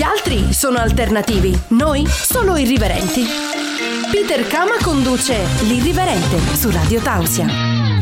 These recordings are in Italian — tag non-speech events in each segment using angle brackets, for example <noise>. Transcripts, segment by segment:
Gli altri sono alternativi, noi solo irriverenti. Peter Kama conduce L'Irriverente su Radio Tausia.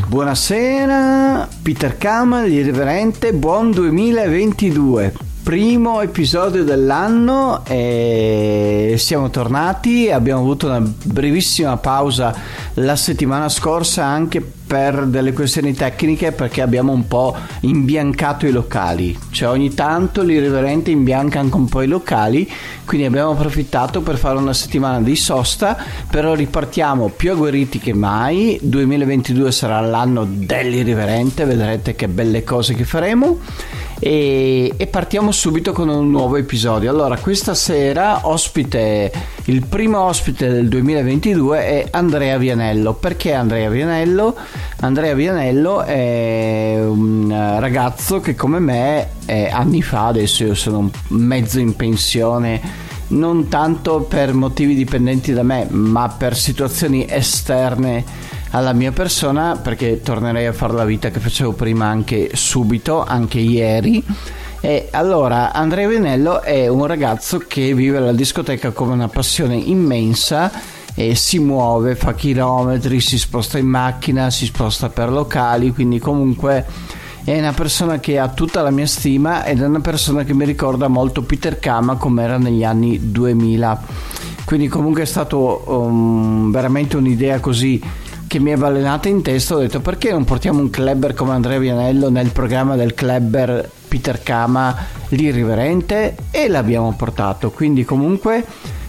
Buonasera, Peter Kama, l'irriverente, buon 2022 primo episodio dell'anno e siamo tornati, abbiamo avuto una brevissima pausa la settimana scorsa anche per delle questioni tecniche perché abbiamo un po' imbiancato i locali, cioè ogni tanto l'irriverente imbianca anche un po' i locali, quindi abbiamo approfittato per fare una settimana di sosta, però ripartiamo più agguerriti che mai, 2022 sarà l'anno dell'irriverente, vedrete che belle cose che faremo e, e, partiamo subito con un nuovo episodio. Allora, questa sera ospite, il primo ospite del 2022 è Andrea Vianello. Perché Andrea Vianello? Andrea Vianello è un ragazzo che come me anni fa, adesso io sono mezzo in pensione, non tanto per motivi dipendenti da me, ma per situazioni esterne alla mia persona perché tornerei a fare la vita che facevo prima anche subito, anche ieri. E allora Andrea Venello è un ragazzo che vive la discoteca come una passione immensa e si muove, fa chilometri, si sposta in macchina, si sposta per locali, quindi comunque è una persona che ha tutta la mia stima ed è una persona che mi ricorda molto Peter Kama come era negli anni 2000. Quindi comunque è stato um, veramente un'idea così che mi è balenata in testa ho detto perché non portiamo un clubber come Andrea Vianello nel programma del clubber Peter Kama l'irriverente? E l'abbiamo portato. Quindi comunque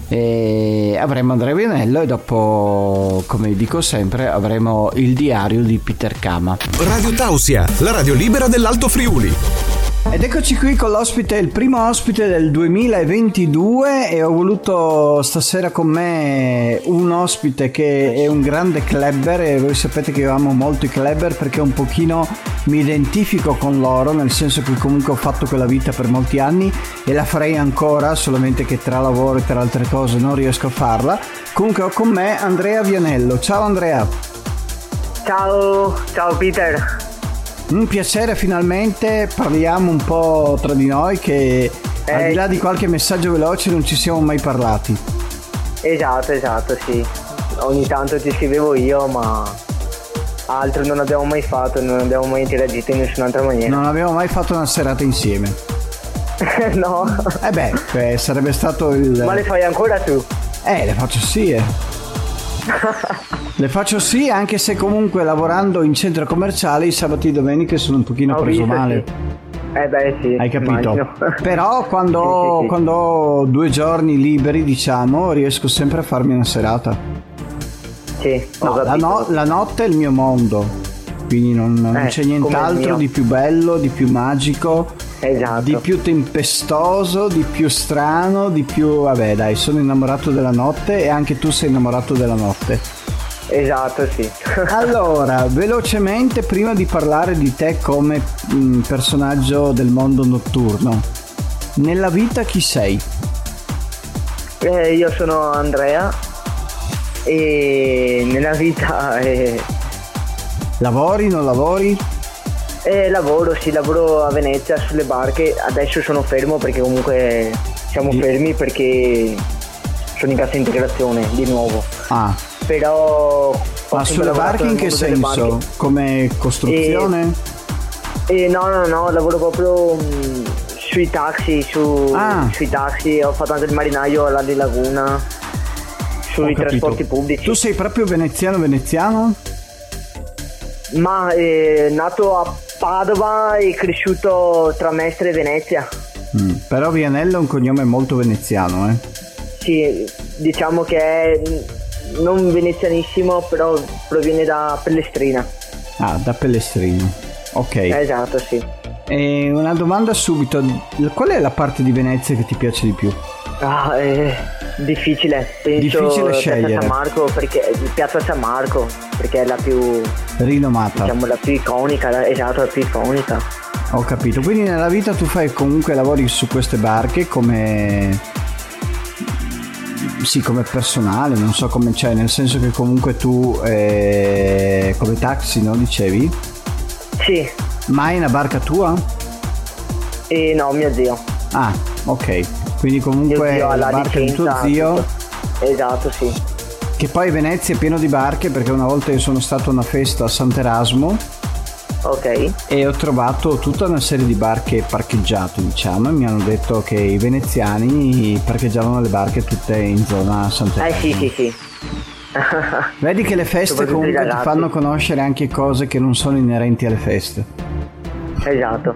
eh, avremo Andrea Vianello e dopo come dico sempre avremo il diario di Peter Kama Radio Tausia la radio libera dell'Alto Friuli ed eccoci qui con l'ospite, il primo ospite del 2022 e ho voluto stasera con me un ospite che è un grande clubber e voi sapete che io amo molto i clubber perché un pochino mi identifico con loro, nel senso che comunque ho fatto quella vita per molti anni e la farei ancora, solamente che tra lavoro e tra altre cose non riesco a farla. Comunque ho con me Andrea Vianello. Ciao Andrea. Ciao, ciao Peter. Un piacere finalmente, parliamo un po' tra di noi che eh, al di là di qualche messaggio veloce non ci siamo mai parlati. Esatto, esatto, sì. Ogni tanto ti scrivevo io, ma altro non abbiamo mai fatto, non abbiamo mai interagito in nessun'altra maniera. Non abbiamo mai fatto una serata insieme. <laughs> no. Eh beh, eh, sarebbe stato il... Ma le fai ancora tu? Eh, le faccio sì, eh. <laughs> Le faccio sì, anche se comunque lavorando in centro commerciale i sabati e domeniche sono un pochino Ho preso visto, male. Sì. Eh beh sì. Hai capito? Immagino. <laughs> Però quando, sì, sì, quando ho due giorni liberi, diciamo, riesco sempre a farmi una serata. Sì, no, la, no, la, notte è il mio mondo, quindi non, non eh, c'è nient'altro di più bello, di più magico. Esatto. Di più tempestoso, di più strano, di più... Vabbè dai, sono innamorato della notte e anche tu sei innamorato della notte. Esatto, sì. <laughs> allora, velocemente, prima di parlare di te come mh, mm, personaggio del mondo notturno, nella vita chi sei? Eh, io sono Andrea e nella vita... Eh... Lavori, non lavori? Eh, lavoro, sì, lavoro a Venezia sulle barche, adesso sono fermo perché comunque siamo fermi perché sono in cassa integrazione di nuovo. Ah però... Ma sulle barche in che senso? Come costruzione? E, e no, no, no, lavoro proprio mh, mm, sui taxi, su, ah. sui taxi, ho fatto anche il marinaio alla di Laguna, sui trasporti pubblici. Tu sei proprio veneziano veneziano? Ma eh, nato a Padova e cresciuto tra Mestre e Venezia. Mm, però Vianello è un cognome molto veneziano, eh? Sì, diciamo che è non venezianissimo, però proviene da Pellestrina. Ah, da Pellestrino. Ok. Esatto, sì. E una domanda subito, qual è la parte di Venezia che ti piace di più? Ah, è difficile. Penso difficile scegliere. Piazza San Marco perché Piazza San Marco perché è la più rinomata. Diciamo la più iconica, la, esatto, la più iconica. Ho capito. Quindi nella vita tu fai comunque lavori su queste barche come sì, come personale, non so come c'è, nel senso che comunque tu eh, come taxi, no? Dicevi? Sì. Ma hai una barca tua? Eh, no, mio zio. Ah, ok. Quindi comunque la barca di tuo zio. Tutto. Esatto, sì. Che poi Venezia è pieno di barche perché una volta io sono stato a una festa a Sant'Erasmo. Ok. E ho trovato tutta una serie di barche parcheggiate, diciamo, e mi hanno detto che i veneziani parcheggiavano le barche tutte in zona Sant'Erasmo. Eh sì, sì, sì. <laughs> Vedi che le feste comunque ti fanno conoscere anche cose che non sono inerenti alle feste. Esatto.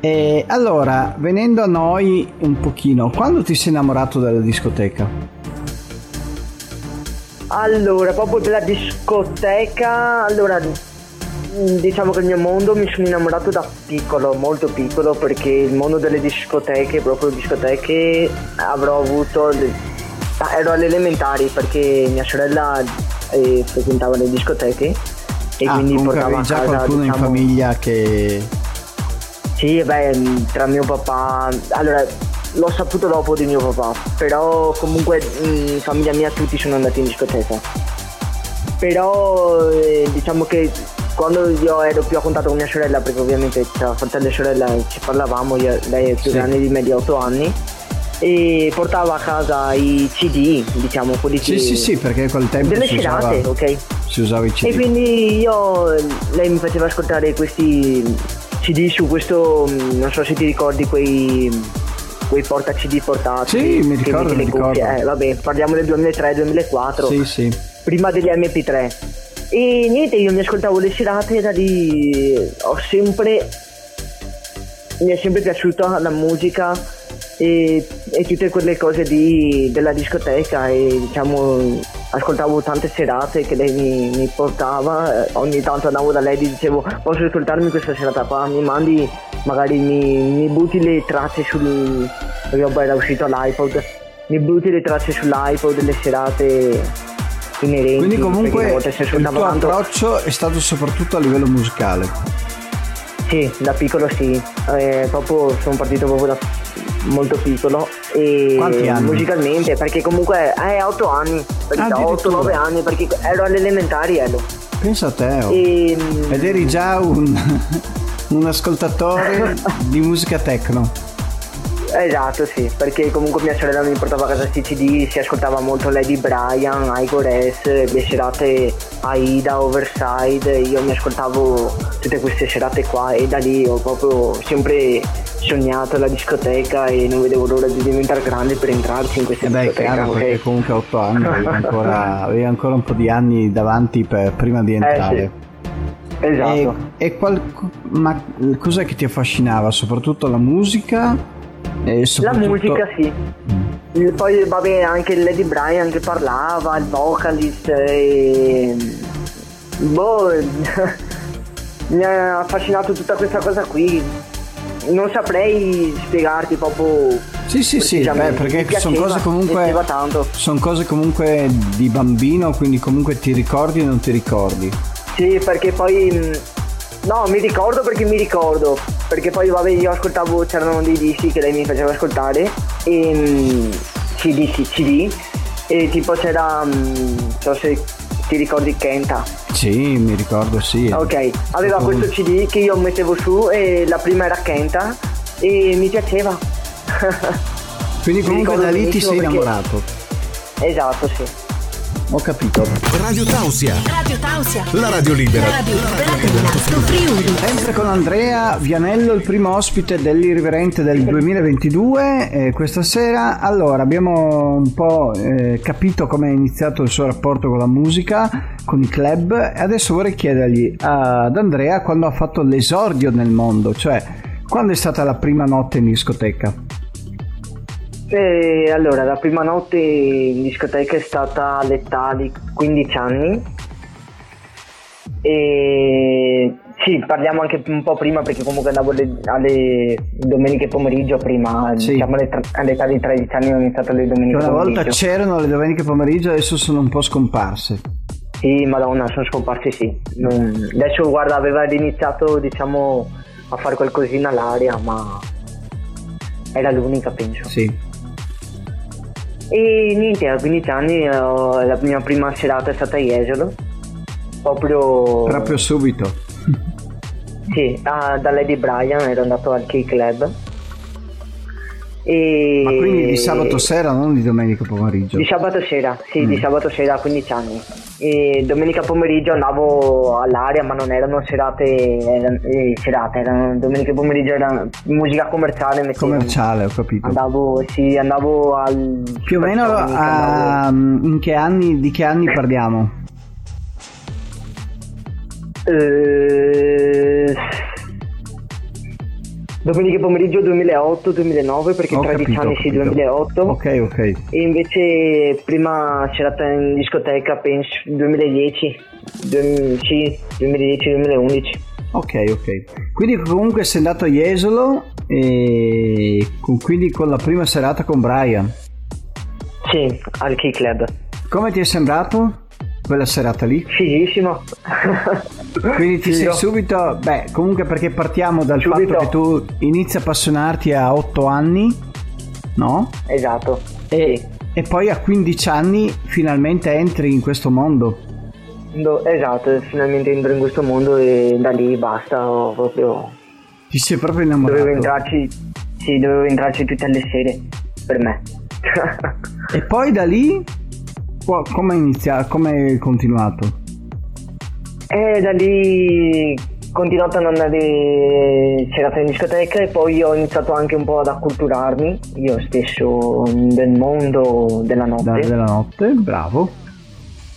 e allora, venendo a noi un pochino, quando ti sei innamorato della discoteca? Allora, proprio della discoteca, allora diciamo che il mio mondo mi sono innamorato da piccolo, molto piccolo, perché il mondo delle discoteche, proprio discoteche, avrò avuto Ah, ero alle elementari perché mia sorella eh, frequentava le discoteche e ah, quindi portava già casa, qualcuno diciamo... in famiglia che sì beh tra mio papà allora l'ho saputo dopo di mio papà però comunque in famiglia mia tutti sono andati in discoteca. Però eh, diciamo che quando io ero più a contatto con mia sorella perché ovviamente tra fratello e sorella ci parlavamo io, lei è più sì. grande di me di 8 anni e portava a casa i CD, diciamo, quelli sì, che... Sì, sì, perché quel tempo delle si serate, usava, ok. Si usava i CD. E quindi io lei mi faceva ascoltare questi CD su questo, non so se ti ricordi quei quei porta CD portati. Sì, mi ricordo, mi ricordo. Eh, vabbè, parliamo del 2003-2004. Sì, sì. Prima degli MP3. E niente, io mi ascoltavo le serate da lì ho sempre mi è sempre piaciuta la musica e, e tutte quelle cose di, della discoteca e diciamo ascoltavo tante serate che lei mi, mi, portava ogni tanto andavo da lei e dicevo posso ascoltarmi questa serata qua? Mi mandi magari mi, mi butti le tracce sul perché era uscito l'iPod mi butti le tracce sull'iPod delle serate inerenti quindi comunque il tuo approccio è stato soprattutto a livello musicale. Sì da piccolo sì. Eh, proprio sono partito proprio da molto piccolo e musicalmente perché comunque eh, 8 anni ah, 8-9 anni perché ero alle elementari ero. Pensa a te oh. e, ed eri già un, <laughs> un ascoltatore <laughs> di musica techno Esatto, sì, perché comunque mia sorella mi portava a casa questi CD, si ascoltava molto Lady Brian, Igor S, le serate Aida, Overside, io mi ascoltavo tutte queste serate qua e da lì ho proprio sempre sognato la discoteca e non vedevo l'ora di diventare grande per entrarci in questa eh beh, discoteca. Chiaro, perché comunque a 8 anni avevi <laughs> ancora, avevi ancora, un po' di anni davanti per, prima di entrare. Eh, sì. Esatto. E, e qual, ma cos'è che ti affascinava? Soprattutto la musica? La musica sì. Poi vabbè anche Lady Brian che parlava, il vocalist e... Boh, <laughs> mi ha affascinato tutta questa cosa qui. Non saprei spiegarti proprio. Sì, sì, sì, beh, perché sono cose comunque. Sono cose comunque di bambino, quindi comunque ti ricordi o non ti ricordi. Sì, perché poi No, mi ricordo perché mi ricordo. Perché poi vabbè io ascoltavo, c'erano dei dischi che lei mi faceva ascoltare. E um, CD, CD. E tipo c'era. Um, non so se ti ricordi Kenta. Sì, mi ricordo, sì. Ok, aveva questo CD che io mettevo su e la prima era Kenta e mi piaceva. <laughs> Quindi comunque da lì ti sei perché... innamorato. Esatto, sì. Ho capito. Radio Tausia. Radio Tausia. La radio libera. La radio libera dell'Alto Friuli. Sempre con Andrea Vianello, il primo ospite dell'Irriverente del 2022. Eh, questa sera, allora, abbiamo un po' eh, capito come è iniziato il suo rapporto con la musica, con i club. E adesso vorrei chiedergli ad Andrea quando ha fatto l'esordio nel mondo, cioè quando è stata la prima notte in discoteca. E allora, la prima notte in discoteca è stata all'età di 15 anni. E sì, parliamo anche un po' prima perché comunque andavo alle, alle domeniche pomeriggio prima, sì. diciamo all'età di 13 anni ho iniziato le domeniche Una pomeriggio. Una volta c'erano le domeniche pomeriggio, adesso sono un po' scomparse. Sì, madonna, sono scomparse sì. Non... Adesso guarda, aveva iniziato diciamo a fare qualcosina all'aria, ma era l'unica penso. Sì. E niente, a 15 anni uh, la mia prima serata è stata a Jesolo. Proprio... Proprio subito. sì, uh, da Lady Brian ero andato al Key Club. E Ma quindi di sabato sera, non di domenica pomeriggio? Di sabato sera, sì, Mm. di sabato sera a 15 anni. E domenica pomeriggio andavo all'aria, ma non erano serate, erano, eh, serate, erano domenica pomeriggio era musica commerciale. mettevo- Commerciale, ho capito. Andavo, sì, andavo al... Più o meno a- in che anni, di che anni parliamo? Eh, domenica pomeriggio 2008-2009 perché Ho 13 capito, anni sì capito. 2008 Ok, ok. e invece prima serata in discoteca penso 2010 Due- sì 2010-2011 Ok, ok. Quindi comunque sei andato a Jesolo e con- quindi con la prima serata con Brian. sì al Key Club Come ti è sembrato quella serata lì? fighissimo Quindi ti Sì, sei subito, beh, comunque perché partiamo dal Subito. fatto che tu inizi a appassionarti a 8 anni, no? esatto E, sì. e poi a 15 anni finalmente entri in questo mondo. No, esatto finalmente entro in questo mondo e da lì basta ho proprio Ti sei proprio innamorato. dovevo entrarci sì dovevo entrarci tutte le sere per me E poi da lì come è iniziato? Come è continuato? E da lì continuato ad andare serate in discoteca e poi ho iniziato anche un po' ad acculturarmi io stesso del mondo della notte. Da, della notte, bravo.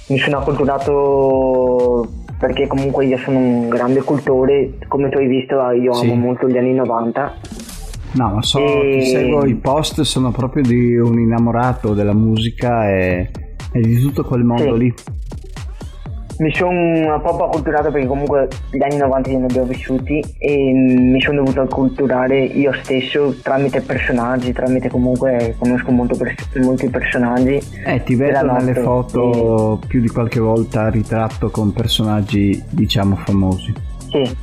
Mi sono acculturato perché comunque io sono un grande cultore, come tu hai visto io Sì. amo molto gli anni 90. No, ma so, E- ti seguo i post, sono proprio di un innamorato della musica e, e di tutto quel mondo Sì. lì. Mi sono proprio acculturato perché comunque gli anni 90 io non li ho vissuti e mi sono dovuto acculturare io stesso tramite personaggi, tramite comunque conosco molto pers- molti personaggi. Eh, ti vedo nelle notte, foto più di qualche volta ritratto con personaggi, diciamo, famosi. Sì,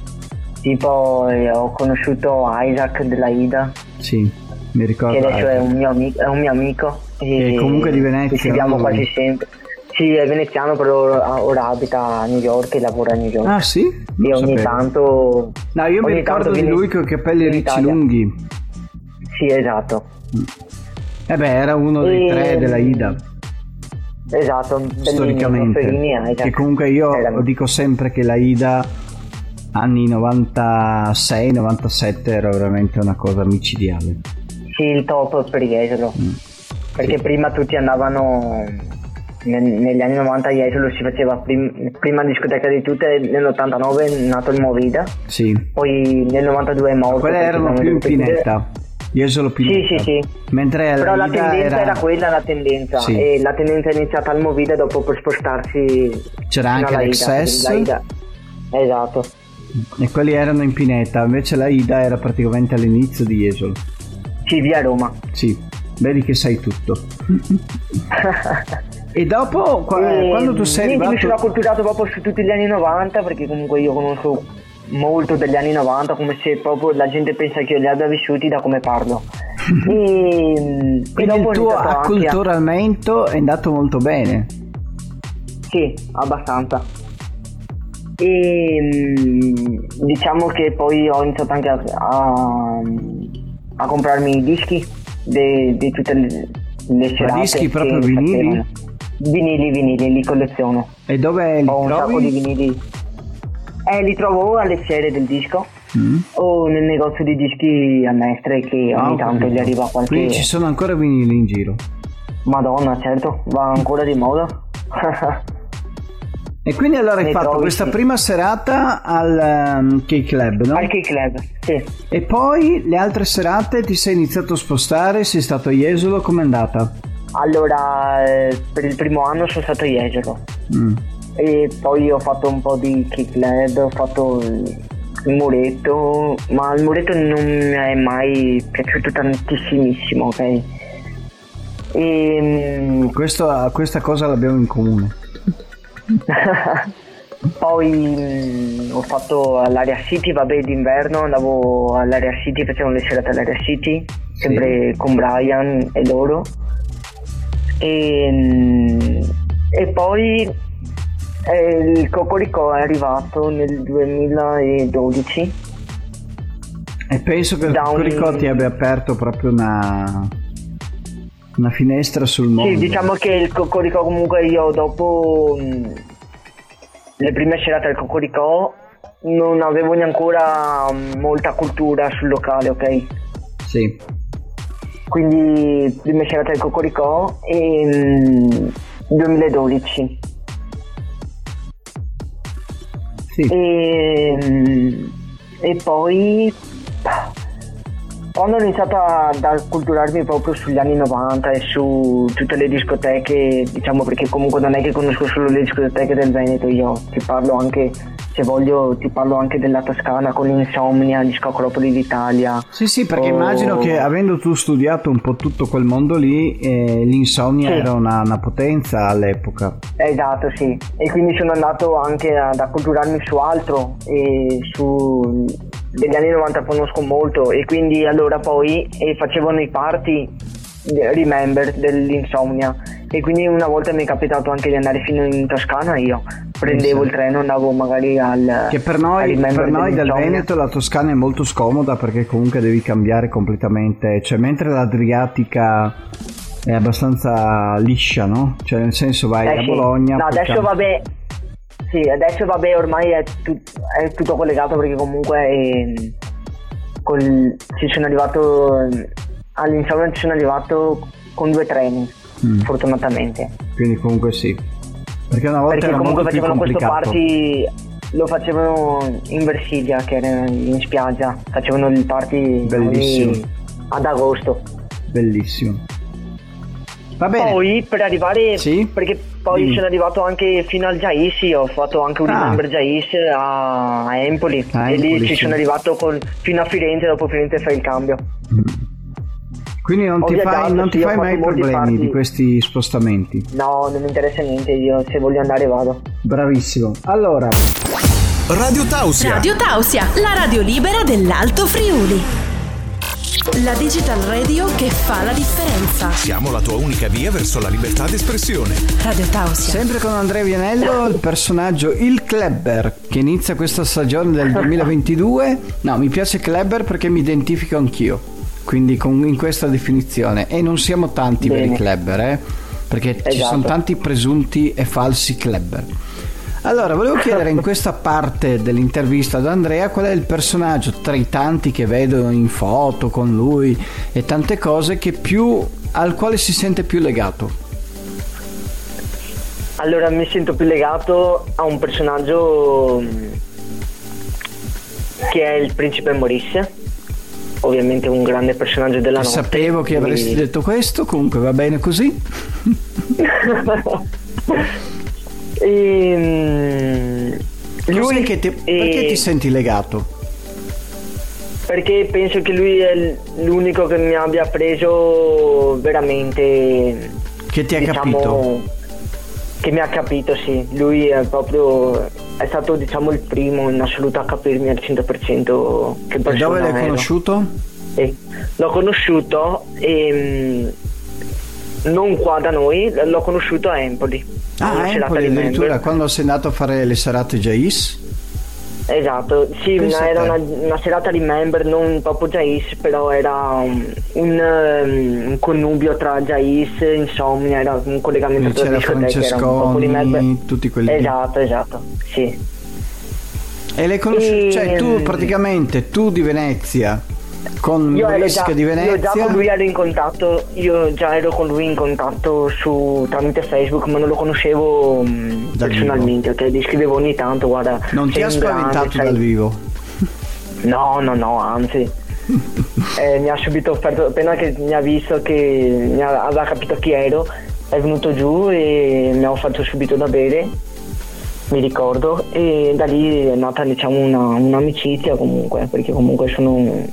tipo eh, ho conosciuto Isaac della Ida, Sì, mi ricordo. che adesso eh, è un mio, ami- è un mio amico. Che è comunque di Venezia, Ci vediamo quasi sempre. Sì, è veneziano, però ora, abita a New York e lavora a New York. Ah, sì? Non e ogni sapevo. tanto. No, io mi ricordo di lui con i capelli ricci Italia. lunghi. Sì, esatto. Eh beh, era uno dei E- tre della Ida. Esatto, storicamente. Raffaellini e Isaac. Che comunque io Era- dico sempre che la Ida anni 96-97 era veramente una cosa micidiale. Sì, il top per Jesolo. Mm. Perché prima tutti andavano. negli anni 90 a Jesolo si faceva prim- prima discoteca di tutte, nell'89 è nato il Movida, Sì. poi nel 92 è morto. Quelle perché erano più in dovuto chiudere. pineta. Io solo pineta. Sì, sì, sì. Mentre Però la tendenza era... era... quella, la tendenza. Sì. E la tendenza è iniziata al Movida dopo per spostarsi. C'era anche l'XS. Esatto. E quelli erano in pineta, invece la Ida era praticamente all'inizio di Jesolo. Sì, via Roma. Sì, vedi che sai tutto. <laughs> e dopo, qua- E quando tu sei niente, Mi sono arrivato... acculturato proprio su tutti gli anni 90 perché comunque io conosco molto degli anni 90 come se proprio la gente pensa che io li abbia vissuti da come parlo. <laughs> e, e Quindi dopo il tuo anche a- acculturamento è andato molto bene. Sì, abbastanza. E mm, diciamo che poi ho iniziato anche a, a, a comprarmi i dischi di, tutte le, le serate. dischi che proprio vinili? Vinili, vinili, li colleziono. E dove li Ho un sacco di vinili. Eh, li trovo alle fiere del disco Mm. o nel negozio di dischi a Mestre che ogni ho tanto gli arriva qualche... Quindi ci sono ancora vinili in giro. Madonna, certo, va ancora di moda. <laughs> E quindi allora hai fatto questa sì. prima serata al um, Cake Club, no? Al Key Club, sì. E poi le altre serate ti sei iniziato a spostare, sei stato a Jesolo, com'è andata? Allora, eh, per il primo anno sono stato a Jesolo Mm. e poi ho fatto un po' di kick led, ho fatto il muretto, ma il muretto non mi è mai piaciuto tantissimissimo, ok? E, Questo- questa cosa l'abbiamo in comune. <laughs> poi mm, ho fatto all'Area City, vabbè d'inverno andavo all'Area City, facevo le serate all'Area City, sempre con Brian e loro. E, mm, e poi eh, il Cocorico è arrivato nel 2012 E penso che il Da un- Cocorico ti abbia aperto proprio una, una finestra sul mondo. Sì, diciamo che il Cocorico comunque io dopo mh, le prime serate al Cocorico non avevo neanche ancora molta cultura sul locale, ok? Sì. Quindi prime serate al Cocorico e mh, 2012. Sì. E, mh, e poi quando ho iniziato ad acculturarmi proprio sugli anni 90 e su tutte le discoteche, diciamo perché comunque non è che conosco solo le discoteche del Veneto, io ti parlo anche, se voglio, ti parlo anche della Toscana con l'Insomnia, gli Scoccolopoli d'Italia. Sì, sì, perché Oh. immagino che avendo tu studiato un po' tutto quel mondo lì, eh, l'insonnia Sì. era una, una potenza all'epoca. Esatto, sì. E quindi sono andato anche ad acculturarmi su altro e su degli anni 90 conosco molto e quindi allora poi eh, facevano i party eh, Remember dell'insomnia e quindi una volta mi è capitato anche di andare fino in Toscana io prendevo Sì. il treno andavo magari al Che per noi, per noi del. Veneto la Toscana è molto scomoda perché comunque devi cambiare completamente, cioè mentre l'Adriatica è abbastanza liscia, no? Cioè nel senso vai Eh a sì. Bologna. No, adesso cambi- vabbè. Sì, adesso vabbè, ormai è, tut- è tutto collegato perché comunque ehm, col- ci sono arrivato all'insomnia ci sono arrivato con due treni, Mm, fortunatamente. quindi comunque sì. Perché una volta Perché era comunque molto facevano questo party lo facevano in Versilia, che era in spiaggia. Facevano il party Bellissimo. ogni- ad agosto. Bellissimo. Va bene. Poi per arrivare, Sì? perché poi Dimmi. sono arrivato anche fino al Jais, io ho fatto anche un Ah. Remember Jais a, a Empoli A e Empoli, lì ci sì. sono arrivato con- fino a Firenze, dopo Firenze fai il cambio. Quindi non Ho ti fai, non ti sì, ho fai mai problemi party. di questi spostamenti. No, non mi interessa niente, io se voglio andare vado. Bravissimo. Allora, Radio Tausia. Radio Tausia, la radio libera dell'Alto Friuli. La digital radio che fa la differenza. Siamo la tua unica via verso la libertà d'espressione. Radio Tausia. sempre con Andrea Vianello, il personaggio Il Klebber, che inizia questa stagione del 2022. No, mi piace Klebber perché mi identifico anch'io. Quindi con- in questa definizione. E non siamo tanti Bene. veri Klebber, eh? Perché ci Esatto. sono tanti presunti e falsi Klebber. Allora, volevo chiedere in questa parte dell'intervista ad Andrea qual è il personaggio tra i tanti che vedo in foto con lui e tante cose che più al quale si sente più legato. Allora mi sento più legato a un personaggio mm, che è il principe Maurice, ovviamente un grande personaggio della notte. Sapevo che avresti detto questo, comunque va bene così. <laughs> <laughs> E, mm, Cos'è che ti- e- perché ti senti legato? Perché penso che lui è l'unico che mi abbia preso veramente. Che ti ha diciamo, capito? Che mi ha capito, sì. Lui è proprio. È stato, diciamo, il primo in assoluto a capirmi al 100% che E persona dove l'hai ero. conosciuto? E l'ho conosciuto e. non qua da noi, l'ho conosciuto a Empoli. Ah, Una a Empoli di addirittura, quando sei andato a fare le serate Jais? Esatto, sì, Pensa ma a era una, una serata di member, non proprio Jais, però era un, un, ehm, un connubio tra Jais e Insomnia, era un collegamento tra C'era. Francesconi, tutti quelli lì. Esatto, esatto, sì. E l'hai conosciuto, E- cioè tu praticamente, tu di Venezia, con Io Maurice già, di io già Venezia, con lui ero in contatto, io già ero con lui in contatto su, tramite Facebook, ma non lo conoscevo mh, Dal personalmente, ok? Gli scrivevo ogni tanto, guarda. non ti sei ha grande, spaventato sai- dal vivo? No, no, no, anzi. <laughs> Eh, mi ha subito offerto, appena che mi ha visto che mi ha- aveva capito chi ero, è venuto giù e mi ha offerto subito da bere, mi ricordo, e da lì è nata diciamo una, un'amicizia comunque, perché comunque sono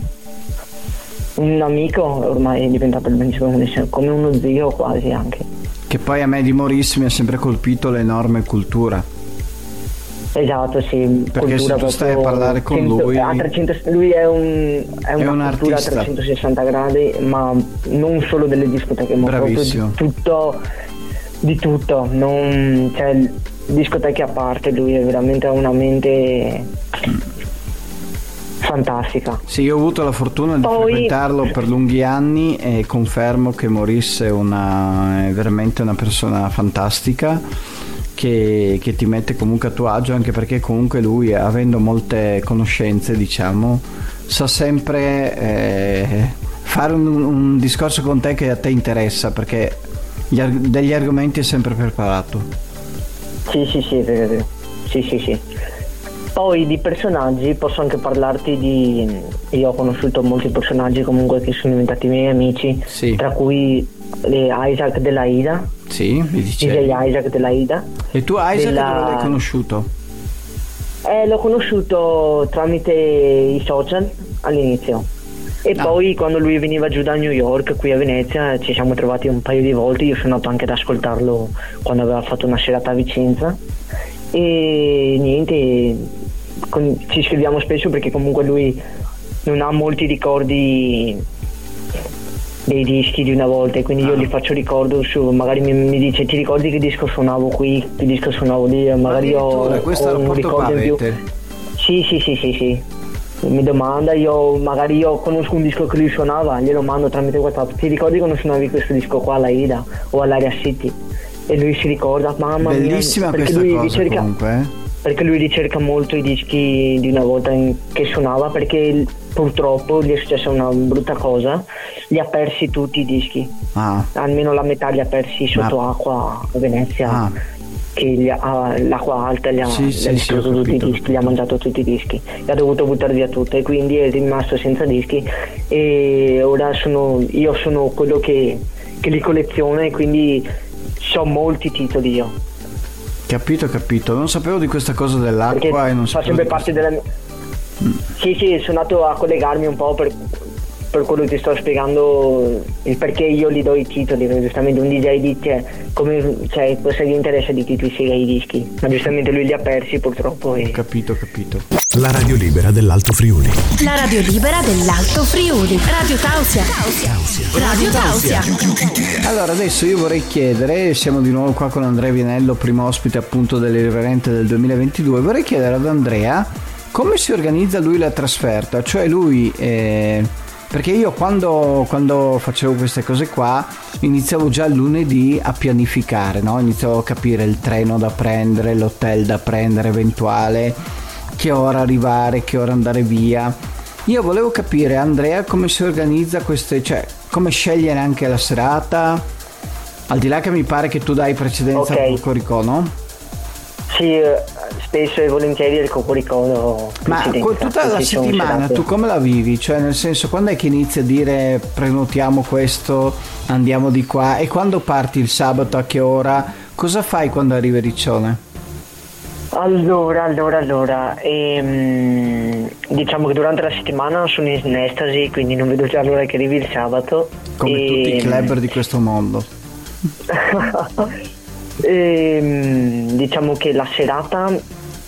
un, amico, ormai è diventato il principe, come uno zio quasi anche. Che poi a me di Maurice mi ha sempre colpito l'enorme cultura. Esatto, sì. Perché se tu stai a parlare con 100 lui- a 300 lui è, un, è una un cultura a artista. 360 gradi, ma non solo delle discoteche, ma Bravissimo. proprio di tutto, di tutto. Non, cioè, discoteche a parte, lui è veramente una mente fantastica. Sì, io ho avuto la fortuna di Poi- frequentarlo per lunghi anni e confermo che Morisse è, una, è veramente una persona fantastica che, che ti mette comunque a tuo agio anche perché comunque lui avendo molte conoscenze diciamo sa sempre eh, fare un, un discorso con te che a te interessa perché arg- degli argomenti è sempre preparato. Sì, sì, sì. Sì, sì, sì. Poi di personaggi posso anche parlarti di... Io ho conosciuto molti personaggi comunque che sono diventati miei amici, Sì. tra cui eh, Isaac della Ida, Sì, mi DJ dicevi. Isaac della Ida. E tu Isaac della- dove l'hai conosciuto? Eh, l'ho conosciuto tramite i social all'inizio. E Ah. poi quando lui veniva giù da New York, qui a Venezia, ci siamo trovati un paio di volte. Io sono andato anche ad ascoltarlo quando aveva fatto una serata a Vicenza. E niente, con- ci scriviamo spesso perché comunque lui non ha molti ricordi dei dischi di una volta e quindi io gli faccio ricordo su magari mi, mi dice ti ricordi che disco suonavo qui? Che disco suonavo lì? Magari questo ho un ricordo in più. Sì sì sì sì sì. Mi domanda io magari io conosco un disco che lui suonava glielo mando tramite whatsapp. Ti ricordi quando suonavi questo disco qua alla Ida o all'Area City? E lui si ricorda mamma Bellissima mia perché questa lui cosa ricerca comunque, eh? Perché lui ricerca molto i dischi di una volta in- che suonava perché purtroppo gli è successa una brutta cosa li ha persi tutti i dischi. Ah, almeno la metà li ha persi sotto Ma- acqua a Venezia Ah. che gli ha- l'acqua alta gli ha, Sì, gli sì, sì, tutti capito, i dischi gli ha mangiato tutti i dischi e ha dovuto buttare via tutto e quindi è rimasto senza dischi. E ora sono io sono quello che, che li colleziona e quindi so molti titoli io capito, capito. Non sapevo di questa cosa perché dell'acqua e non fa sapevo sempre di parte della. Sì, sì, sono andato a collegarmi un po' per, per quello ti sto spiegando il perché io gli do i titoli, perché giustamente un DJ dice come cioè, può essere di interesse di chi ti spiega i dischi, ma giustamente lui li ha persi purtroppo e... Capito, capito. La radio libera dell'Alto Friuli. La radio libera dell'Alto Friuli. Radio Tausia. Radio Tausia. Allora, adesso io vorrei chiedere, siamo di nuovo qua con Andrea Vinello, primo ospite appunto dell'Irriverente del 2022, vorrei chiedere ad Andrea come si organizza lui la trasferta, cioè lui... eh, perché io quando, quando facevo queste cose qua iniziavo già lunedì a pianificare, no? iniziavo a capire il treno da prendere, l'hotel da prendere eventuale, che ora arrivare, che ora andare via. Io volevo capire Andrea come si organizza queste, cioè come scegliere anche la serata, al di là che mi pare che tu dai precedenza Ok. al Cocorico, no? Sì, eh, spesso e volentieri il cocorico Ma con tutta la settimana tu come la vivi? Cioè nel senso quando è che inizi a dire prenotiamo questo, andiamo di qua e quando parti il sabato a che ora? Cosa fai quando arrivi a Riccione? Allora, allora, allora, ehm, diciamo che durante la settimana sono in estasi, quindi non vedo già l'ora che arrivi il sabato. Come tutti i Ehm, clubber di questo mondo. <laughs> Ehm, diciamo che la serata,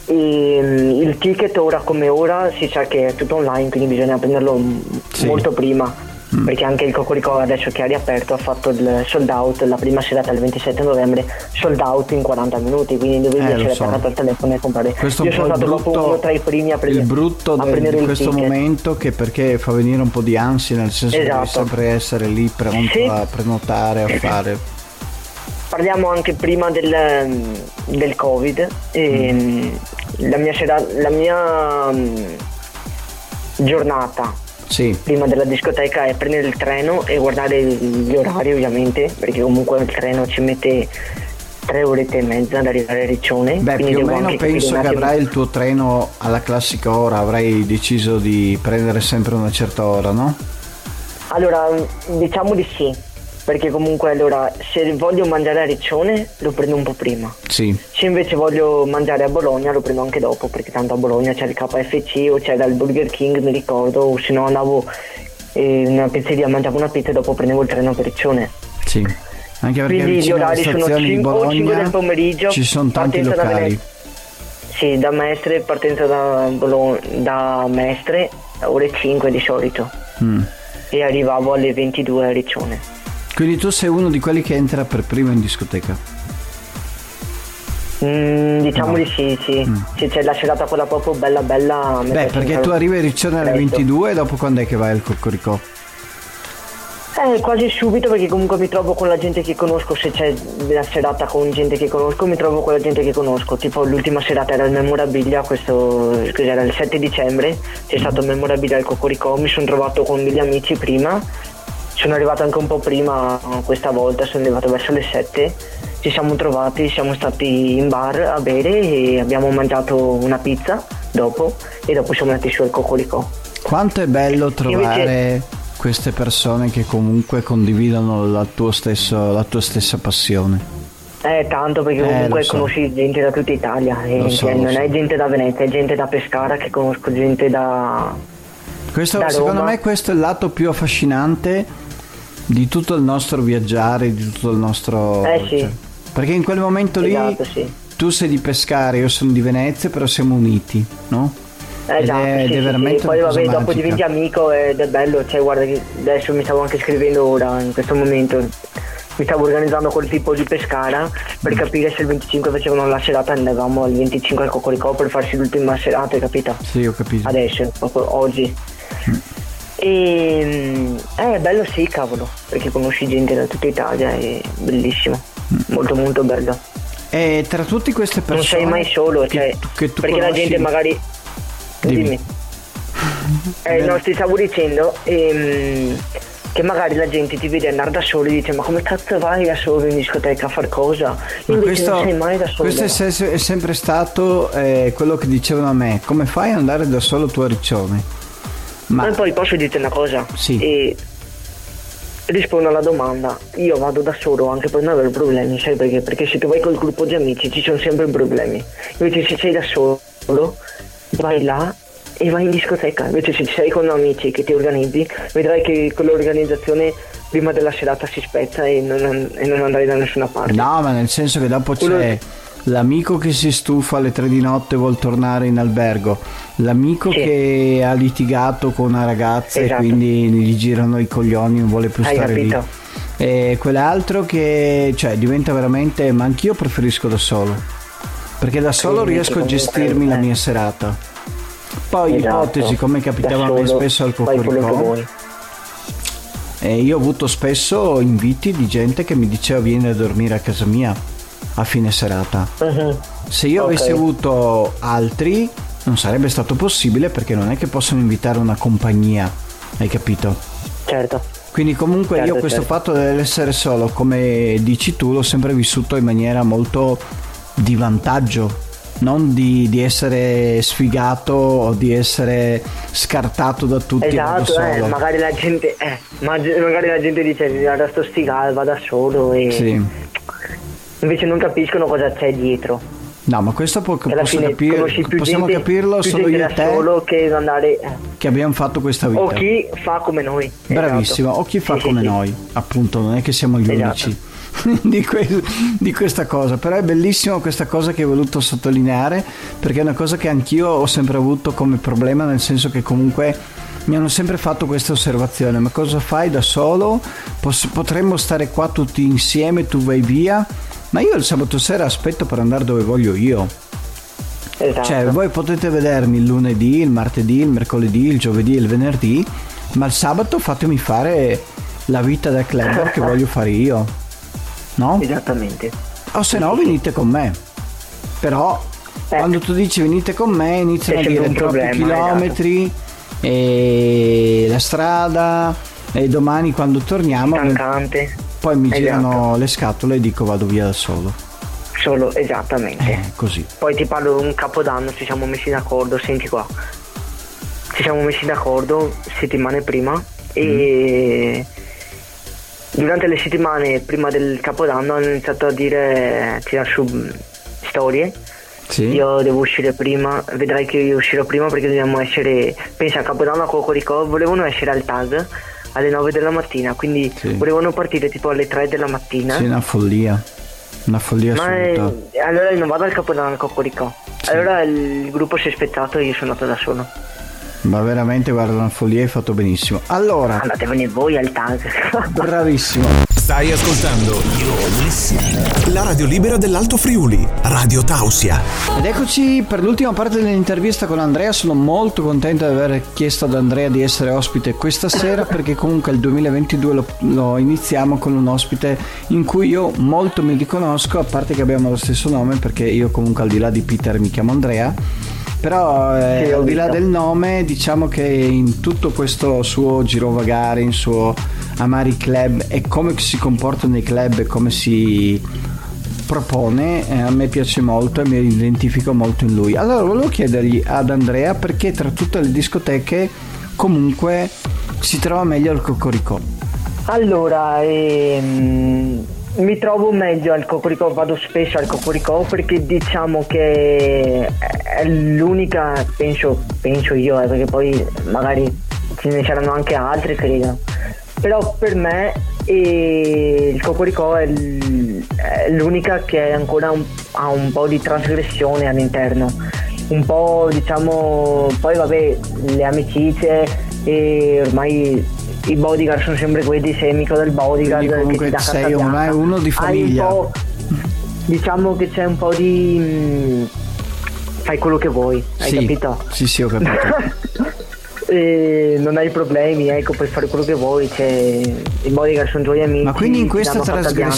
ehm, il ticket ora come ora si sa che è tutto online, quindi bisogna prenderlo Sì. molto prima. Perché anche il Cocorico adesso che ha riaperto ha fatto il sold out la prima serata il 27 novembre, sold out in 40 minuti, quindi dovevi Eh, essere so. attaccato al telefono e comprare. Questo Io sono stato proprio brutto, uno tra i primi a prendere, il brutto a de- prendere di questo ticket. momento che perché fa venire un po' di ansia nel senso che devi Esatto. sempre essere lì pronto Sì. a prenotare, a fare. Parliamo anche prima del, del Covid. e, la mia, sera- la mia mm, giornata Sì, prima della discoteca è prendere il treno e guardare gli orari ovviamente, perché comunque il treno ci mette tre orette e mezza ad arrivare a Riccione. beh più o meno penso che avrai il tuo treno alla classica ora, avrai deciso di prendere sempre una certa ora, no? Allora, diciamo di sì, perché comunque allora se voglio mangiare a Riccione lo prendo un po' prima. Sì, Se invece voglio mangiare a Bologna lo prendo anche dopo, perché tanto a Bologna c'è il KFC o c'era il Burger King, mi ricordo, o se no andavo eh, in una pizzeria, mangiavo una pizza e dopo prendevo il treno per Riccione. sì. Anche perché Quindi gli orari sono stazioni di 5 o 5 Bologna del pomeriggio. ci sono tanti da locali. Sì, da Mestre, partenza da, Bologna, da Mestre, ore 5 di solito. Mm. E arrivavo alle 22 a Riccione. Quindi tu sei uno di quelli che entra per primo in discoteca. Mm, diciamo di sì, sì. Sì, c'è la serata quella proprio bella bella. Beh, perché tu arrivi a Riccione alle presto. 22 e dopo quando è che vai al Coccoricò? Eh, quasi subito perché comunque mi trovo con la gente che conosco, se c'è la serata con gente che conosco, mi trovo con la gente che conosco. Tipo l'ultima serata era il Memorabilia, questo cos'era, il 7 dicembre, c'è stato il Memorabilia al Cocoricò, mi sono trovato con degli amici prima, sono arrivato anche un po' prima questa volta, sono arrivato verso le 7, ci siamo trovati, siamo stati in bar a bere e abbiamo mangiato una pizza dopo e dopo siamo andati su al Cocoricò. Quanto è bello trovare queste persone che comunque condividono la, tuo stesso- la tua stessa passione. Eh, tanto perché Eh, comunque so. conosci gente da tutta Italia, e Lo so, cioè, non so. è gente da Venezia, è gente da Pescara che conosco gente da... Questo, Da secondo me questo è il lato più affascinante di tutto il nostro viaggiare, di tutto il nostro... Eh, sì. cioè, perché in quel momento lì Esatto, sì. tu sei di Pescara, io sono di Venezia, però siamo uniti, no? Ed Esatto, è, sì, ed è veramente sì. Poi vabbè, dopo magica. diventi amico ed è bello, cioè guarda che adesso mi stavo anche scrivendo ora in questo momento. Mi stavo organizzando col tipo di Pescara per capire se il 25 facevano la serata e andavamo al 25 al Cocoricò per farsi l'ultima serata, hai capito? Sì, ho capito. adesso, proprio oggi. E eh, è bello sì, cavolo, perché conosci gente da tutta Italia, è bellissimo, molto molto bello. E tra tutte queste persone... Non sei mai solo, che cioè, che tu perché la conosci- gente magari... Dimmi. Dimmi. <laughs> Eh, no, ti stavo dicendo ehm, che magari la gente ti vede andare da solo e dice ma come cazzo vai da solo in discoteca a far cosa? Invece questo, non sei mai da solo. questo è, è sempre stato eh, quello che dicevano a me, come fai ad andare da solo tu a Riccione? Ma Ma poi posso dirti una cosa? Sì. E rispondo alla domanda. Io vado da solo anche per non avere problemi, sai perché? Perché se tu vai col gruppo di amici ci sono sempre problemi. Invece se sei da solo, vai là e vai in discoteca. Invece se sei con amici che ti organizzi, vedrai che quell'organizzazione prima della serata si spezza e non, e non andrai da nessuna parte. no, ma nel senso che dopo Quello- c'è l'amico che si stufa alle tre di notte e vuol tornare in albergo, l'amico Sì. che ha litigato con una ragazza Esatto. e quindi gli girano i coglioni, non vuole più Hai stare lì. capito? E quell'altro che cioè diventa veramente, ma anch'io preferisco da solo. Perché da solo Sì, riesco a gestirmi la eh. mia serata. Poi Esatto. ipotesi, come capitava a me spesso al vuoi. e io ho avuto spesso inviti di gente che mi diceva vieni a dormire a casa mia a fine serata. Mhm. Se io Ok. avessi avuto altri non sarebbe stato possibile perché non è che possono invitare una compagnia, hai capito? Certo. Quindi comunque Certo, io questo certo. fatto dell'essere solo, come dici tu, l'ho sempre vissuto in maniera molto di vantaggio, non di, di essere sfigato o di essere scartato da tutti vado Esatto, eh, magari la gente, eh, ma- magari la gente dice guarda sto stigal, va da solo e Sì. Invece non capiscono cosa c'è dietro. No, ma questo alla posso più possiamo gente, capirlo solo io e da te solo che andare eh, che abbiamo fatto questa vita. o chi fa come noi. Bravissimo, Esatto. o chi fa Sì, sì, come sì. noi, appunto, non è che siamo gli Esatto. unici <laughs> di, que- di questa cosa, però è bellissimo questa cosa che hai voluto sottolineare perché è una cosa che anch'io ho sempre avuto come problema, nel senso che comunque mi hanno sempre fatto questa osservazione, ma cosa fai da solo? Pos- potremmo stare qua tutti insieme, tu vai via, ma io il sabato sera aspetto per andare dove voglio io. Esatto. Cioè, voi potete vedermi il lunedì, il martedì, il mercoledì, il giovedì e il venerdì, ma il sabato fatemi fare la vita da club che <laughs> voglio fare io. No? Esattamente. O se no venite con me. Però Eh. quando tu dici venite con me iniziano a dire troppi problema, esatto. chilometri e la strada e domani quando torniamo Stancante. poi mi Esatto. girano le scatole e dico vado via da solo. Solo, esattamente. Eh, così. Poi ti parlo un capodanno, ci siamo messi d'accordo, senti qua. Ci siamo messi d'accordo settimane prima e durante le settimane prima del capodanno hanno iniziato a dire, a tirare su mm, storie. Sì. Io devo uscire prima, vedrai che io uscirò prima perché dobbiamo essere, pensa a Capodanno a Cocorico, volevano essere al tag alle 9 della mattina, quindi Sì. volevano partire tipo alle 3 della mattina. Sì, una follia. Una follia Ma è- assoluta. allora non vado al capodanno al Cocoricò. Allora il gruppo si è spezzato e io sono andato da solo. Ma veramente, guarda, una follia hai fatto benissimo. Allora, Andatevene voi al tag. <laughs> bravissimo. Stai ascoltando la radio libera dell'Alto Friuli, Radio Tausia. Ed eccoci per l'ultima parte dell'intervista con Andrea. Sono molto contento di aver chiesto ad Andrea di essere ospite questa sera perché comunque il 2022 lo, lo iniziamo con un ospite in cui io molto mi riconosco, a parte che abbiamo lo stesso nome perché io comunque al di là di Peter mi chiamo Andrea. Però eh, al di là del nome, diciamo che in tutto questo suo girovagare, in suo amare i club e come si comporta nei club e come si propone, eh, a me piace molto e mi identifico molto in lui. Allora volevo chiedergli ad Andrea perché tra tutte le discoteche comunque si trova meglio il Cocorico. Allora, ehm, mi trovo meglio al Cocoricò, vado spesso al Cocoricò perché diciamo che è l'unica, penso, penso io, eh, perché poi magari ce ne saranno anche altre, credo. Però per me eh, il Cocoricò è, l- è l'unica che ancora un- ha un po' di trasgressione all'interno. Un po' diciamo, poi vabbè, le amicizie e ormai i bodyguard sono sempre quelli, sei amico del bodyguard Quindi comunque che ti dà sei un- bianca. uno di famiglia. un diciamo che c'è un po' di... mm, fai quello che vuoi, hai sì, capito? Sì, sì, ho capito. <laughs> E non hai problemi, ecco, puoi fare quello che vuoi, cioè, i bodyguard sono tuoi amici. Ma quindi in questa bianca.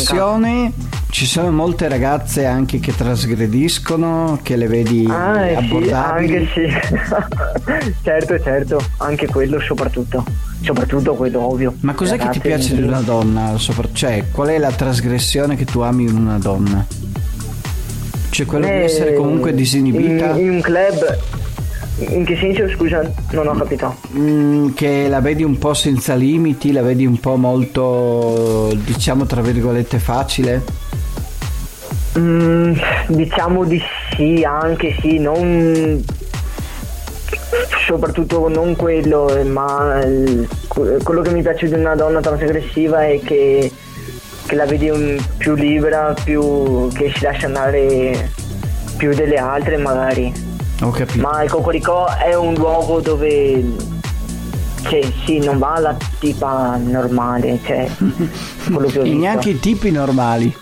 Ci sono molte ragazze anche che trasgrediscono, che le vedi Ah, eh, sì, abbordabili. anche sì. <laughs> certo, certo, anche quello soprattutto. Soprattutto quello ovvio. Ma cos'è che ti Ragazze, piace di una donna? Sopra- Cioè, qual è la trasgressione che tu ami in una donna? Cioè, quello di Eh, essere comunque disinibita, In, in un club. In che senso scusa? Non ho capito. mm, che la vedi un po' senza limiti, la vedi un po' molto, diciamo, tra virgolette, facile? Mm, diciamo di sì, anche sì, non soprattutto non quello, ma il- quello che mi piace di una donna trasgressiva è che, che la vedi un- più libera, più che si lascia andare più delle altre magari. Ho capito. Ma il Cocoricò è un luogo dove cioè, sì, non va la tipa normale, cioè quello che ho E visto. neanche i tipi normali.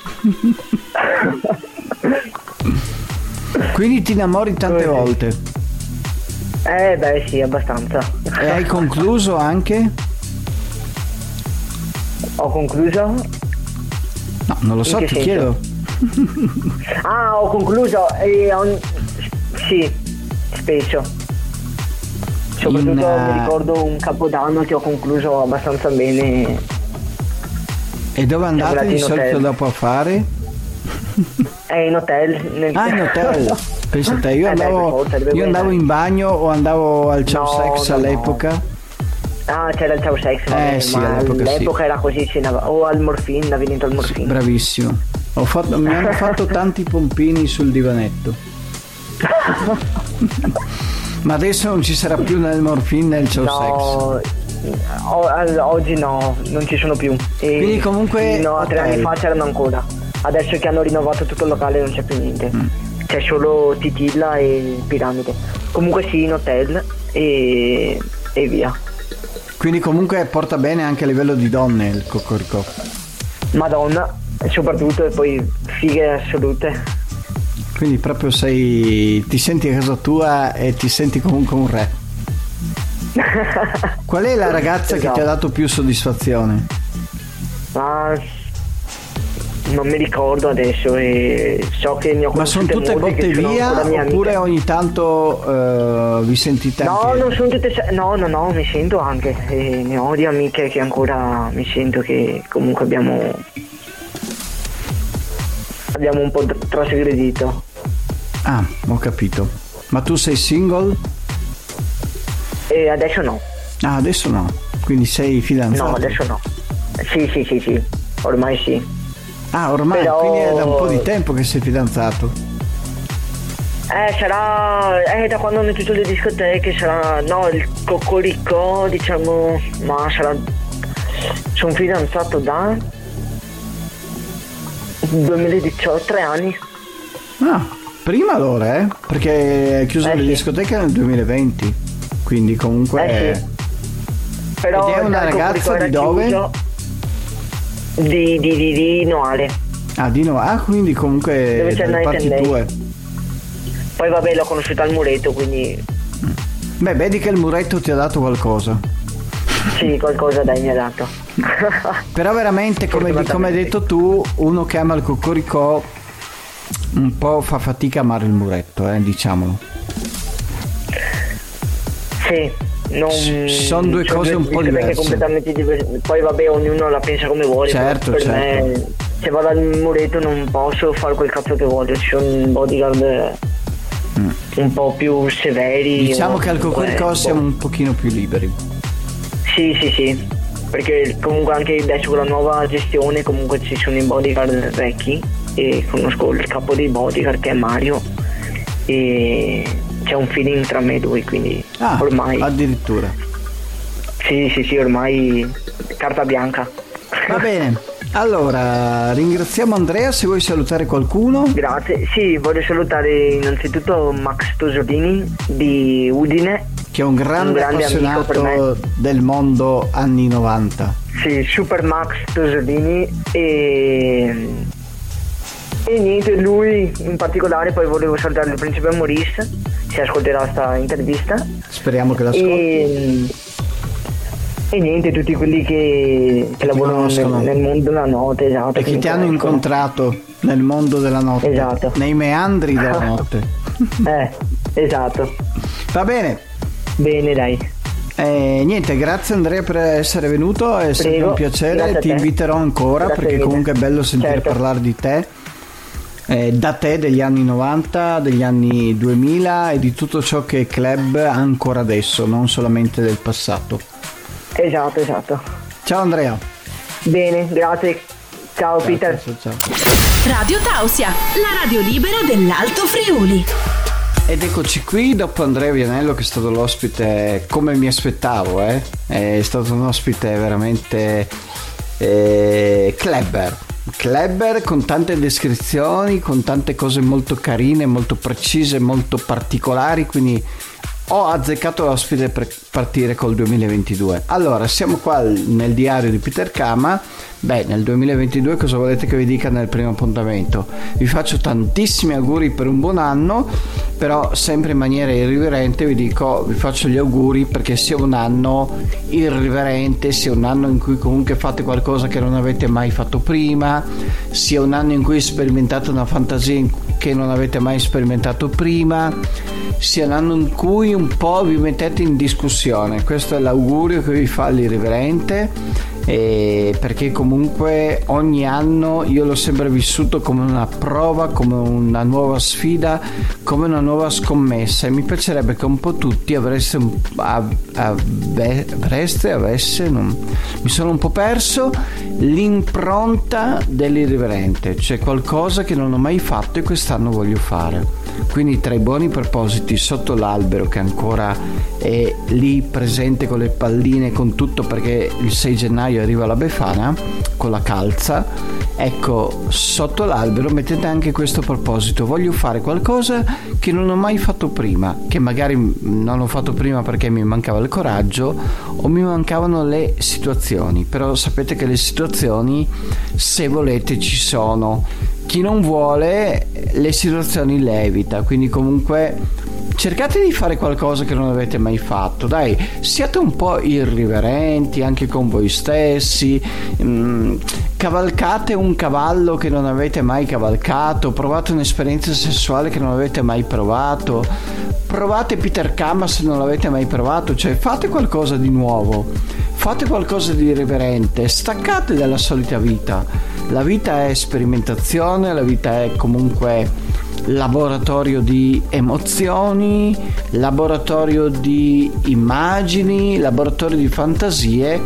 Quindi ti innamori tante Così. volte. Eh beh sì, abbastanza. E hai concluso anche? Ho concluso? No, non lo so, ti senso? chiedo. Ah, ho concluso e ho- sì, spesso. Soprattutto In, eh, mi ricordo un capodanno che ho concluso abbastanza bene. E dove andate di solito hotel. dopo a fare? È in hotel. nel- Ah, in hotel. <laughs> Pensa te, io Eh andavo, io andavo in bagno o andavo al ciao No, sex no, no. all'epoca. Ah, c'era il ciao sex, Eh, sì, ma all'epoca sì. all'epoca era così, sì, no, o al morfin, ha venuto al morfin. Bravissimo. Ho fatto- mi hanno fatto <laughs> tanti pompini sul divanetto. <laughs> Ma adesso non ci sarà più nel morfin nel sex. No, o- al- oggi no, non ci sono più. E Quindi comunque No, tre hotel. anni fa c'erano ancora. Adesso che hanno rinnovato tutto il locale non c'è più niente. Mm. C'è solo Titilla e Piramide. Comunque sì, in hotel e, e via. Quindi comunque porta bene anche a livello di donne il cocorico. Madonna, soprattutto e poi fighe assolute. Quindi proprio sei. ti senti a casa tua e ti senti comunque un re. <laughs> Qual è la ragazza che ti ha Esatto. dato più soddisfazione? Ma non mi ricordo adesso e so che ne ho Ma sono tutte botte via oppure ogni tanto eh, vi sentite No, anche? non sono tutte. No, no, no, mi sento anche. E ne ho di amiche che ancora mi sento che comunque abbiamo. Abbiamo un po' tr- trasgredito. Ah, ho capito. Ma tu sei single? E adesso no. Ah, adesso no. Quindi sei fidanzato? No, adesso no. Sì, sì, sì, sì. Ormai sì. Ah, ormai, Però- quindi è da un po' di tempo che sei fidanzato. Eh, sarà. Eh, da quando hanno tutte le discoteche sarà. No, il cocorico, diciamo. Ma sarà. Sono fidanzato da. 2018, tre anni. Ah, prima allora, eh? Perché è chiuso Eh, le sì. discoteche nel 2020. Quindi comunque... Eh, sì. Però Ed è una ragazza di dove? Di, di, di, di Noale. Ah, di no. Ah, quindi comunque Dove c'è parti tue. Poi vabbè l'ho conosciuta al muretto, quindi Beh, vedi che il muretto ti ha dato qualcosa. sì, qualcosa dai mi ha dato. <laughs> Però veramente, come, come hai detto tu, uno che ama il cocoricò un po' fa fatica a amare il muretto, eh, diciamolo. sì. Non, Sono due cose un po' diverse. completamente diverse. Poi vabbè ognuno la pensa come vuole. Certo, per certo. me se vado al muretto non posso fare quel cazzo che voglio. Ci sono bodyguard un po' più severi. Mm. Diciamo che al cocoricò boh. siamo un pochino più liberi. Sì, sì, sì. Perché comunque anche adesso con la nuova gestione comunque ci sono i bodyguard vecchi e conosco il capo dei bodyguard che è Mario e c'è un feeling tra me e lui quindi Ah, ormai addirittura. sì sì sì ormai carta bianca Va bene. Allora, ringraziamo Andrea se vuoi salutare qualcuno. grazie sì voglio salutare innanzitutto Max Tosolini di Udine Che è un grande, Un grande appassionato del mondo anni 90. Sì, Super Max Tosolini e... e niente, lui in particolare poi volevo salutare il principe Maurice, si ascolterà sta intervista Speriamo che l'ascolti. e, e niente, tutti quelli che, che lavorano nel, nel mondo della notte, esatto. E che ti hanno incontrato nel mondo della notte. Esatto. Nei meandri della <laughs> notte. Eh, esatto. Va bene. Bene, dai. Eh, niente, grazie Andrea per essere venuto, è sempre Prego, un piacere, ti te. inviterò ancora Grazie perché mille. comunque è bello sentire Certo. parlare di te, eh, da te degli anni 90, degli anni 2000 e di tutto ciò che è club ancora adesso, non solamente del passato. Esatto, esatto. Ciao Andrea. Bene, grazie. Ciao Peter. Ciao, ciao. Radio Tausia, la radio libera dell'Alto Friuli. Ed eccoci qui dopo Andrea Vianello che è stato l'ospite come mi aspettavo, eh? è stato un ospite veramente eh, clever, clever con tante descrizioni, con tante cose molto carine, molto precise, molto particolari, quindi ho azzeccato l'ospite per partire col 2022. Allora, siamo qua nel diario di Peter Kama. Beh, nel 2022 cosa volete che vi dica nel primo appuntamento? Vi faccio tantissimi auguri per un buon anno, però sempre in maniera irriverente vi dico, vi faccio gli auguri perché sia un anno irriverente, sia un anno in cui comunque fate qualcosa che non avete mai fatto prima, sia un anno in cui sperimentate una fantasia che non avete mai sperimentato prima, sia un anno in cui un po' vi mettete in discussione. Questo è l'augurio che vi fa l'irriverente. E perché comunque ogni anno io l'ho sempre vissuto come una prova, come una nuova sfida, come una nuova scommessa e mi piacerebbe che un po' tutti avreste, av- avreste, avesse, non- mi sono un po' perso l'impronta dell'irriverente, cioè qualcosa che non ho mai fatto e quest'anno voglio fare. Quindi tra i buoni propositi sotto l'albero che ancora è lì presente con le palline con tutto perché il 6 gennaio arriva la Befana con la calza, ecco sotto l'albero mettete anche questo proposito, voglio fare qualcosa che non ho mai fatto prima, che magari non ho fatto prima perché mi mancava il coraggio o mi mancavano le situazioni, però sapete che le situazioni se volete ci sono. Chi non vuole le situazioni le evita, quindi comunque cercate di fare qualcosa che non avete mai fatto, dai, siate un po' irriverenti anche con voi stessi, mm, cavalcate un cavallo che non avete mai cavalcato, provate un'esperienza sessuale che non avete mai provato, provate Peter Kama se non l'avete mai provato, cioè fate qualcosa di nuovo, fate qualcosa di irriverente, staccate dalla solita vita. La vita è sperimentazione, la vita è comunque laboratorio di emozioni, laboratorio di immagini, laboratorio di fantasie,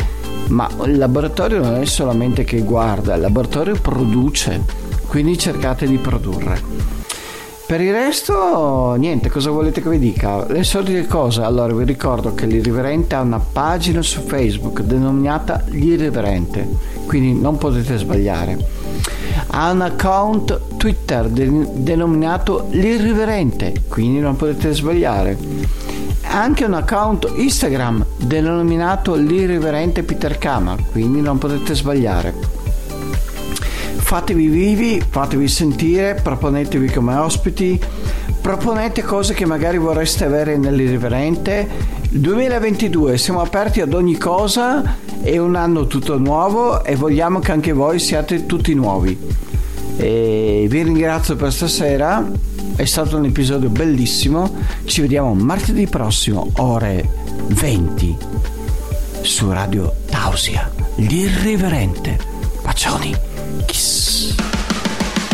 ma il laboratorio non è solamente che guarda, il laboratorio produce, quindi cercate di produrre. Per il resto, niente, cosa volete che vi dica? Le solite cose. Allora, vi ricordo che l'Irriverente ha una pagina su Facebook denominata L'Irriverente, quindi non potete sbagliare. Ha un account Twitter de- denominato L'Irriverente, quindi non potete sbagliare. Anche un account Instagram denominato L'Irriverente Peter Kama, quindi non potete sbagliare. fatevi vivi, fatevi sentire, proponetevi come ospiti, proponete cose che magari vorreste avere nell'irriverente. 2022 siamo aperti ad ogni cosa, è un anno tutto nuovo e vogliamo che anche voi siate tutti nuovi. E vi ringrazio per stasera, è stato un episodio bellissimo, ci vediamo martedì prossimo, ore 20, su Radio Tausia, l'irriverente. Bacioni, kiss.